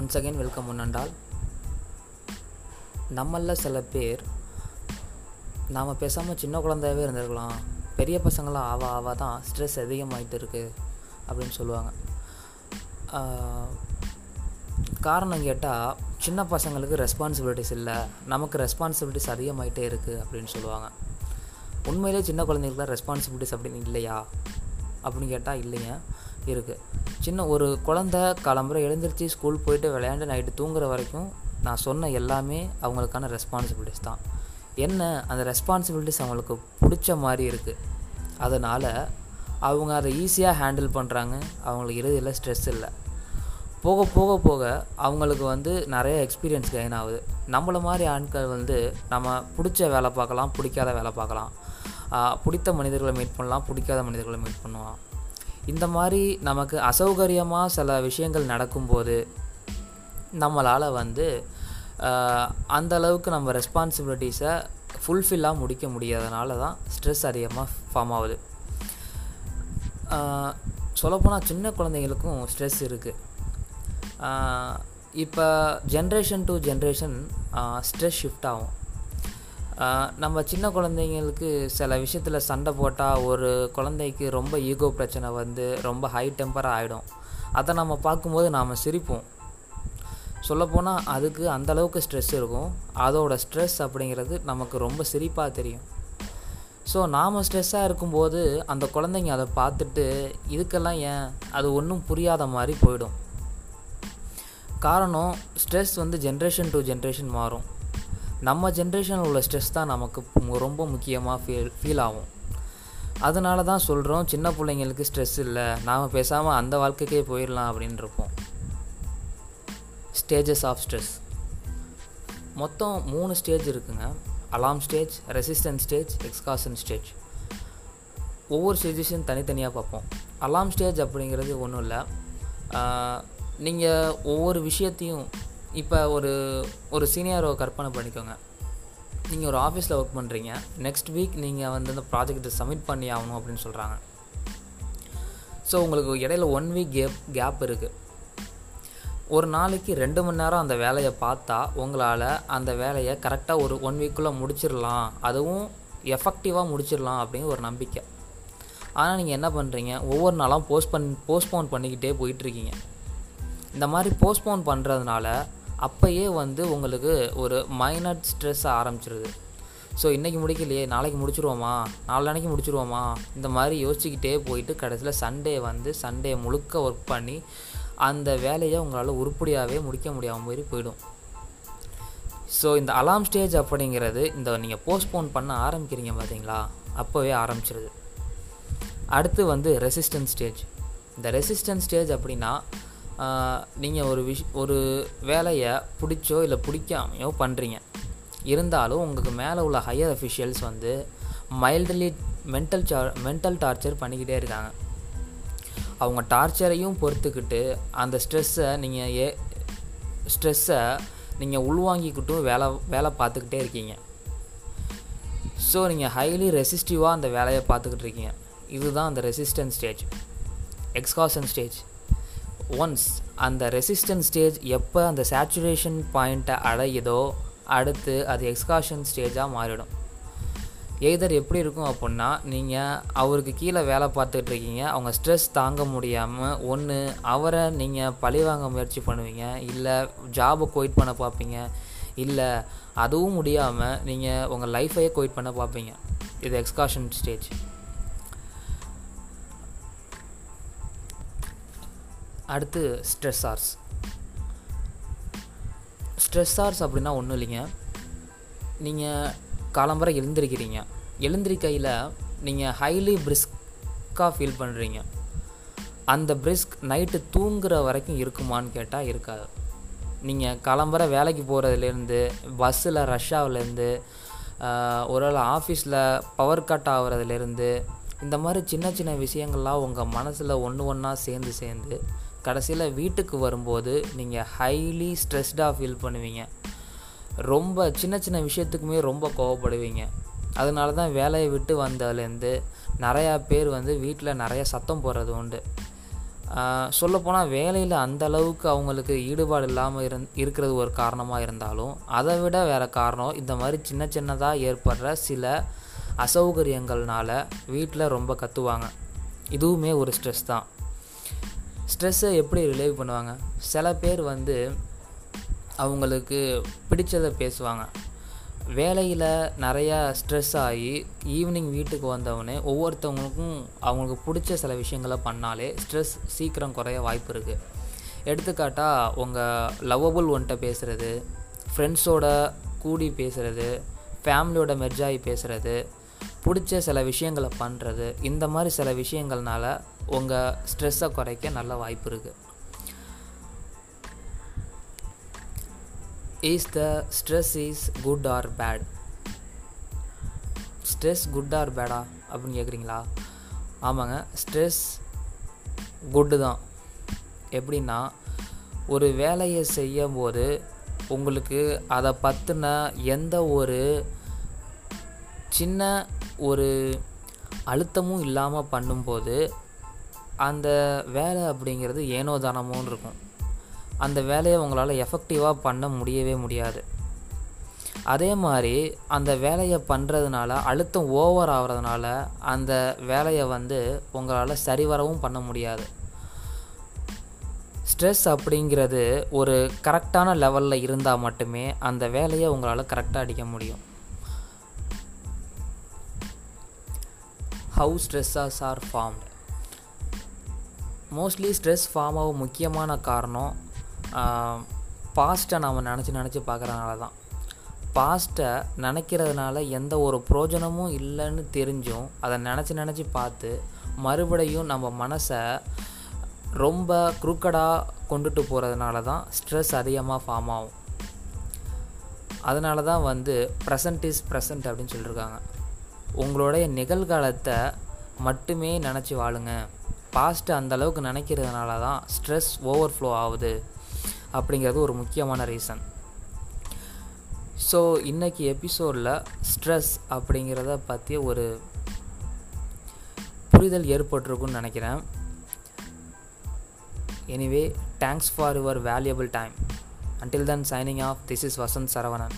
Once again welcome முன்னண்டால் நம்மளில் சில பேர் நாம் பேசாமல் சின்ன குழந்தையாகவே இருந்திருக்கலாம். பெரிய பசங்களாம் ஆவா ஆவா தான் ஸ்ட்ரெஸ் அதிகமாகிட்டு இருக்குது அப்படின்னு சொல்லுவாங்க. ஆஹ், காரணம் கேட்டால் சின்ன பசங்களுக்கு ரெஸ்பான்சிபிலிட்டிஸ் இல்லை. நமக்கு ரெஸ்பான்சிபிலிட்டிஸ் அதிகமாகிட்டே இருக்குது அப்படின்னு சொல்லுவாங்க. உண்மையிலே சின்ன குழந்தைங்களுக்குலாம் ரெஸ்பான்சிபிலிட்டிஸ் அப்படின்னு இல்லையா? அப்படின்னு கேட்டால் இல்லைங்க. இருக்குது சின்ன ஒரு குழந்த காலம்புரை எழுந்திரிச்சு ஸ்கூல் போயிட்டு விளையாண்டு நைட்டு தூங்குற வரைக்கும் நான் சொன்ன எல்லாமே அவங்களுக்கான ரெஸ்பான்சிபிலிட்டிஸ் தான். என்ன அந்த ரெஸ்பான்சிபிலிட்டிஸ் அவங்களுக்கு பிடிச்ச மாதிரி இருக்குது அதனால் அவங்க அதை ஈஸியாக ஹேண்டில் பண்ணுறாங்க அவங்களுக்கு இறுதியில் ஸ்ட்ரெஸ் இல்லை. போக போக போக அவங்களுக்கு வந்து நிறைய எக்ஸ்பீரியன்ஸ் கெயின் ஆகுது. நம்மள மாதிரி ஆட்கள் வந்து நம்ம பிடிச்ச வேலை பார்க்கலாம் பிடிக்காத வேலை பார்க்கலாம். பிடித்த மனிதர்களை மீட் பண்ணலாம் பிடிக்காத மனிதர்களை மீட் பண்ணுவான். இந்த மாதிரி நமக்கு அசௌகரியமாக சில விஷயங்கள் நடக்கும்போது நம்மளால் வந்து அந்தளவுக்கு அந்த அளவுக்கு நம்ம ரெஸ்பான்சிபிலிட்டிஸை ஃபுல்ஃபில்லாக முடிக்க முடியாதனால தான் ஸ்ட்ரெஸ் அதிகமாக ஃபார்ம் ஆகுது. சொல்லப்போனால் சின்ன குழந்தைங்களுக்கும் ஸ்ட்ரெஸ் இருக்குது இப்போ generation to generation stress shift ஆகும். நம்ம சின்ன குழந்தைங்களுக்கு சில விஷயத்தில் சண்டை போட்டால் ஒரு குழந்தைக்கு ரொம்ப ஈகோ பிரச்சனை வந்து ரொம்ப ஹை டெம்பராக ஆகிடும் அதை நம்ம பார்க்கும்போது நாம் சிரிப்போம். சொல்லப்போனால் அதுக்கு அந்த அளவுக்கு ஸ்ட்ரெஸ் இருக்கும். அதோட ஸ்ட்ரெஸ் அப்படிங்கிறது நமக்கு ரொம்ப சிரிப்பாக தெரியும். ஸோ நாம் ஸ்ட்ரெஸ்ஸாக இருக்கும்போது அந்த குழந்தைங்க அதை பார்த்துட்டு இதுக்கெல்லாம் ஏன்? அது ஒன்றும் புரியாத மாதிரி போயிடும். காரணம் ஸ்ட்ரெஸ் வந்து ஜென்ரேஷன் டு ஜென்ரேஷன் மாறும். நம்ம ஜென்ரேஷனில் உள்ள ஸ்ட்ரெஸ் தான் நமக்கு ரொம்ப முக்கியமாக ஃபீல் ஃபீல் ஆகும். அதனால தான் சொல்கிறோம் சின்ன பிள்ளைங்களுக்கு ஸ்ட்ரெஸ் இல்லை நாம் பேசாமல் அந்த வாழ்க்கைக்கே போயிடலாம் அப்படின்னு இருப்போம். ஸ்டேஜஸ் ஆஃப் ஸ்ட்ரெஸ் மொத்தம் மூணு ஸ்டேஜ் இருக்குங்க. Alarm stage resistance stage exhaustion stage ஒவ்வொரு ஸ்டேஜஸையும் தனித்தனியாக பார்ப்போம். அலாம் ஸ்டேஜ் அப்படிங்கிறது ஒன்றும் இல்லை. நீங்கள் ஒவ்வொரு விஷயத்தையும் இப்போ ஒரு ஒரு சீனியரை கற்பனை பண்ணிக்கோங்க. நீங்கள் ஒரு ஆஃபீஸில் ஒர்க் பண்ணுறீங்க நெக்ஸ்ட் வீக் நீங்கள் வந்து அந்த ப்ராஜெக்ட்டை சப்மிட் பண்ணி ஆகணும் அப்படின்னு சொல்கிறாங்க ஸோ உங்களுக்கு இடையில ஒன் வீக் கேப் கேப் இருக்குது ஒரு நாளைக்கு ரெண்டு மணி நேரம் அந்த வேலையை பார்த்தா உங்களால் அந்த வேலையை கரெக்டாக ஒரு ஒன் வீக்குள்ளே முடிச்சிடலாம் அதுவும் எஃபெக்டிவாக முடிச்சிடலாம் அப்படின்னு ஒரு நம்பிக்கை. ஆனால் நீங்கள் என்ன பண்ணுறீங்க ஒவ்வொரு நாளும் போஸ்ட் பண் போஸ்ட்போன் பண்ணிக்கிட்டே போயிட்டுருக்கீங்க இந்த மாதிரி போஸ்ட்போன் பண்ணுறதுனால அப்போயே வந்து உங்களுக்கு ஒரு மைனர் ஸ்ட்ரெஸ் ஆரம்பிச்சிருது. ஸோ இன்றைக்கி முடிக்கலையே நாளைக்கு முடிச்சுருவோமா? நாளைக்கு முடிச்சுருவோமா? இந்த மாதிரி யோசிச்சுக்கிட்டே போயிட்டு கடைசியில் சண்டே வந்து சண்டே முழுக்க ஒர்க் பண்ணி அந்த வேலையை உங்களால் உருப்படியாகவே முடிக்க முடியாமல் மாதிரி போயிடும். ஸோ இந்த அலாம் ஸ்டேஜ் அப்படிங்கிறது இந்த நீங்கள் போஸ்ட்போன் பண்ண ஆரம்பிக்கிறீங்க பார்த்தீங்களா அப்போவே ஆரம்பிச்சிருது. அடுத்து வந்து ரெசிஸ்டன்ஸ் ஸ்டேஜ் இந்த ரெசிஸ்டன்ஸ் ஸ்டேஜ் அப்படின்னா நீங்கள் ஒரு விஷ் ஒரு வேலையை பிடிச்சோ இல்லை பிடிக்காமையோ பண்ணுறீங்க இருந்தாலும் உங்களுக்கு மேலே உள்ள ஹையர் அஃபிஷியல்ஸ் வந்து mildly mental sir mental torture பண்ணிக்கிட்டே இருக்காங்க. அவங்க டார்ச்சரையும் பொறுத்துக்கிட்டு அந்த ஸ்ட்ரெஸ்ஸை நீங்கள் ஏ ஸ்ட்ரெஸ்ஸை நீங்கள் உள்வாங்கிக்கிட்டும் வேலை வேலை பார்த்துக்கிட்டே இருக்கீங்க. ஸோ நீங்கள் ஹைலி ரெசிஸ்டிவாக அந்த வேலையை பார்த்துக்கிட்டு இருக்கீங்க. இதுதான் அந்த resistance stage exhaustion stage once அந்த ரெசிஸ்டன்ஸ் ஸ்டேஜ் எப்போ அந்த சேச்சுரேஷன் பாயிண்ட்டை அடையுதோ அடுத்து அது எக்ஸ்காஷன் ஸ்டேஜாக மாறிடும். எய்தர் எப்படி இருக்கும் அப்படின்னா நீங்கள் அவருக்கு கீழே வேலை பார்த்துட்டு இருக்கீங்க அவங்க ஸ்ட்ரெஸ் தாங்க முடியாமல் ஒன்று அவரை நீங்கள் பழிவாங்க முயற்சி பண்ணுவீங்க இல்லை ஜாபை கொயிட் பண்ண பார்ப்பீங்க இல்லை அதுவும் முடியாமல் நீங்கள் உங்கள் லைஃபையே கொயிட் பண்ண பார்ப்பீங்க. இது எக்ஸ்காஷன் ஸ்டேஜ் அடுத்து ஸ்ட்ரெஸ் ஸ்ட்ரெஸ்ஸார்ஸ் ஸ்ட்ரெஸ் அப்படின்னா ஒன்றும் இல்லைங்க. நீங்கள் காலம்பரம் எழுந்திருக்கிறீங்க. எழுந்திருக்கையில் நீங்கள் ஹைலி பிரிஸ்காக ஃபீல் பண்ணுறீங்க அந்த பிரிஸ்க் நைட்டு தூங்குற வரைக்கும் இருக்குமான்னு கேட்டால் இருக்காது. நீங்கள் கிளம்புற வேலைக்கு போகிறதுலேருந்து பஸ்ஸில் ரஷ் ஆகுலேருந்து ஒரு வேளை ஆஃபீஸில் பவர் கட் ஆகுறதுலேருந்து இந்த மாதிரி சின்ன சின்ன விஷயங்கள்லாம் உங்கள் மனசில் ஒன்று ஒன்றா சேர்ந்து சேர்ந்து கடைசியில் வீட்டுக்கு வரும்போது நீங்கள் ஹைலி ஸ்ட்ரெஸ்டாக ஃபீல் பண்ணுவீங்க. ரொம்ப சின்ன சின்ன விஷயத்துக்குமே ரொம்ப கோவப்படுவீங்க. அதனால தான் வேலையை விட்டு வந்ததுலேருந்து நிறையா பேர் வந்து வீட்டில் நிறையா சத்தம் போடுறது உண்டு. சொல்லப்போனால் வேலையில் அந்த அளவுக்கு அவங்களுக்கு ஈடுபாடு இல்லாமல் இருந் இருக்கிறது ஒரு காரணமாக இருந்தாலும் அதை விட வேறு காரணம் இந்த மாதிரி சின்ன சின்னதாக ஏற்படுற சில அசௌகரியங்கள்னால வீட்டில் ரொம்ப கத்துவாங்க. இதுவுமே ஒரு ஸ்ட்ரெஸ் தான். ஸ்ட்ரெஸ்ஸை எப்படி ரிலீவ் பண்ணுவாங்க? சில பேர் வந்து அவங்களுக்கு பிடிச்சதை பேசுவாங்க. வேலையில் நிறையா ஸ்ட்ரெஸ் ஆகி ஈவினிங் வீட்டுக்கு வந்தவொடனே ஒவ்வொருத்தவங்களுக்கும் அவங்களுக்கு பிடிச்ச சில விஷயங்களை பண்ணாலே ஸ்ட்ரெஸ் சீக்கிரம் குறைய வாய்ப்பு இருக்குது எடுத்துக்காட்டால் உங்கள் லவ்வபுள் ஒன்ட்ட பேசுகிறது ஃப்ரெண்ட்ஸோட கூடி பேசுகிறது ஃபேமிலியோட மெர்ஜாகி பேசுகிறது பிடிச்ச சில விஷயங்களை பண்ணுறது இந்த மாதிரி சில விஷயங்கள்னால உங்கள் ஸ்ட்ரெஸ்ஸை குறைக்க நல்ல வாய்ப்பு இருக்குது is the stress is good or bad stress good or பேடா அப்படின்னு கேட்குறீங்களா ஆமாங்க ஸ்ட்ரெஸ் குட்டு தான். எப்படின்னா ஒரு வேலையை செய்யும் போது உங்களுக்கு அதை பற்றின எந்த ஒரு சின்ன ஒரு அழுத்தமும் இல்லாமல் பண்ணும்போது அந்த வேலை அப்படிங்கிறது ஏனோ தானமோன்னு இருக்கும். அந்த வேலையை உங்களால் எஃபெக்டிவாக பண்ண முடியவே முடியாது. அதே மாதிரி அந்த வேலையை பண்ணுறதுனால அழுத்தம் ஓவர் ஆகிறதுனால அந்த வேலையை வந்து உங்களால் சரிவரவும் பண்ண முடியாது. ஸ்ட்ரெஸ் அப்படிங்கிறது ஒரு கரெக்டான லெவலில் இருந்தால் மட்டுமே அந்த வேலையை உங்களால் கரெக்டாக அடிக்க முடியும். How stressors are formed mostly stress form ஆகும் முக்கியமான காரணம் பாஸ்ட்டை நாம் நினச்சி நினச்சி பார்க்குறதுனால தான். பாஸ்ட்டை நினைக்கிறதுனால எந்த ஒரு பிரோஜனமும் இல்லைன்னு தெரிஞ்சும் அதை நினச்சி நினச்சி பார்த்து மறுபடியும் நம்ம மனசை ரொம்ப குறுக்கடாக கொண்டுட்டு போகிறதுனால தான் ஸ்ட்ரெஸ் அதிகமாக ஃபார்ம் ஆகும். அதனால தான் வந்து ப்ரெசன்ட் இஸ் ப்ரெசன்ட் அப்படின்னு சொல்லியிருக்காங்க உங்களுடைய நிகழ்காலத்தை மட்டுமே நினச்சி வாழுங்க. பாஸ்ட்டு அந்தளவுக்கு நினைக்கிறதுனால தான் ஸ்ட்ரெஸ் ஓவர்ஃப்ளோ ஆகுது அப்படிங்கிறது ஒரு முக்கியமான ரீசன் ஸோ இன்றைக்கி எபிசோடில் ஸ்ட்ரெஸ் அப்படிங்கிறத பற்றி ஒரு புரிதல் ஏற்பட்டிருக்குன்னு நினைக்கிறேன். Anyway thanks for your valuable time until then signing off this is Vasanth Saravanan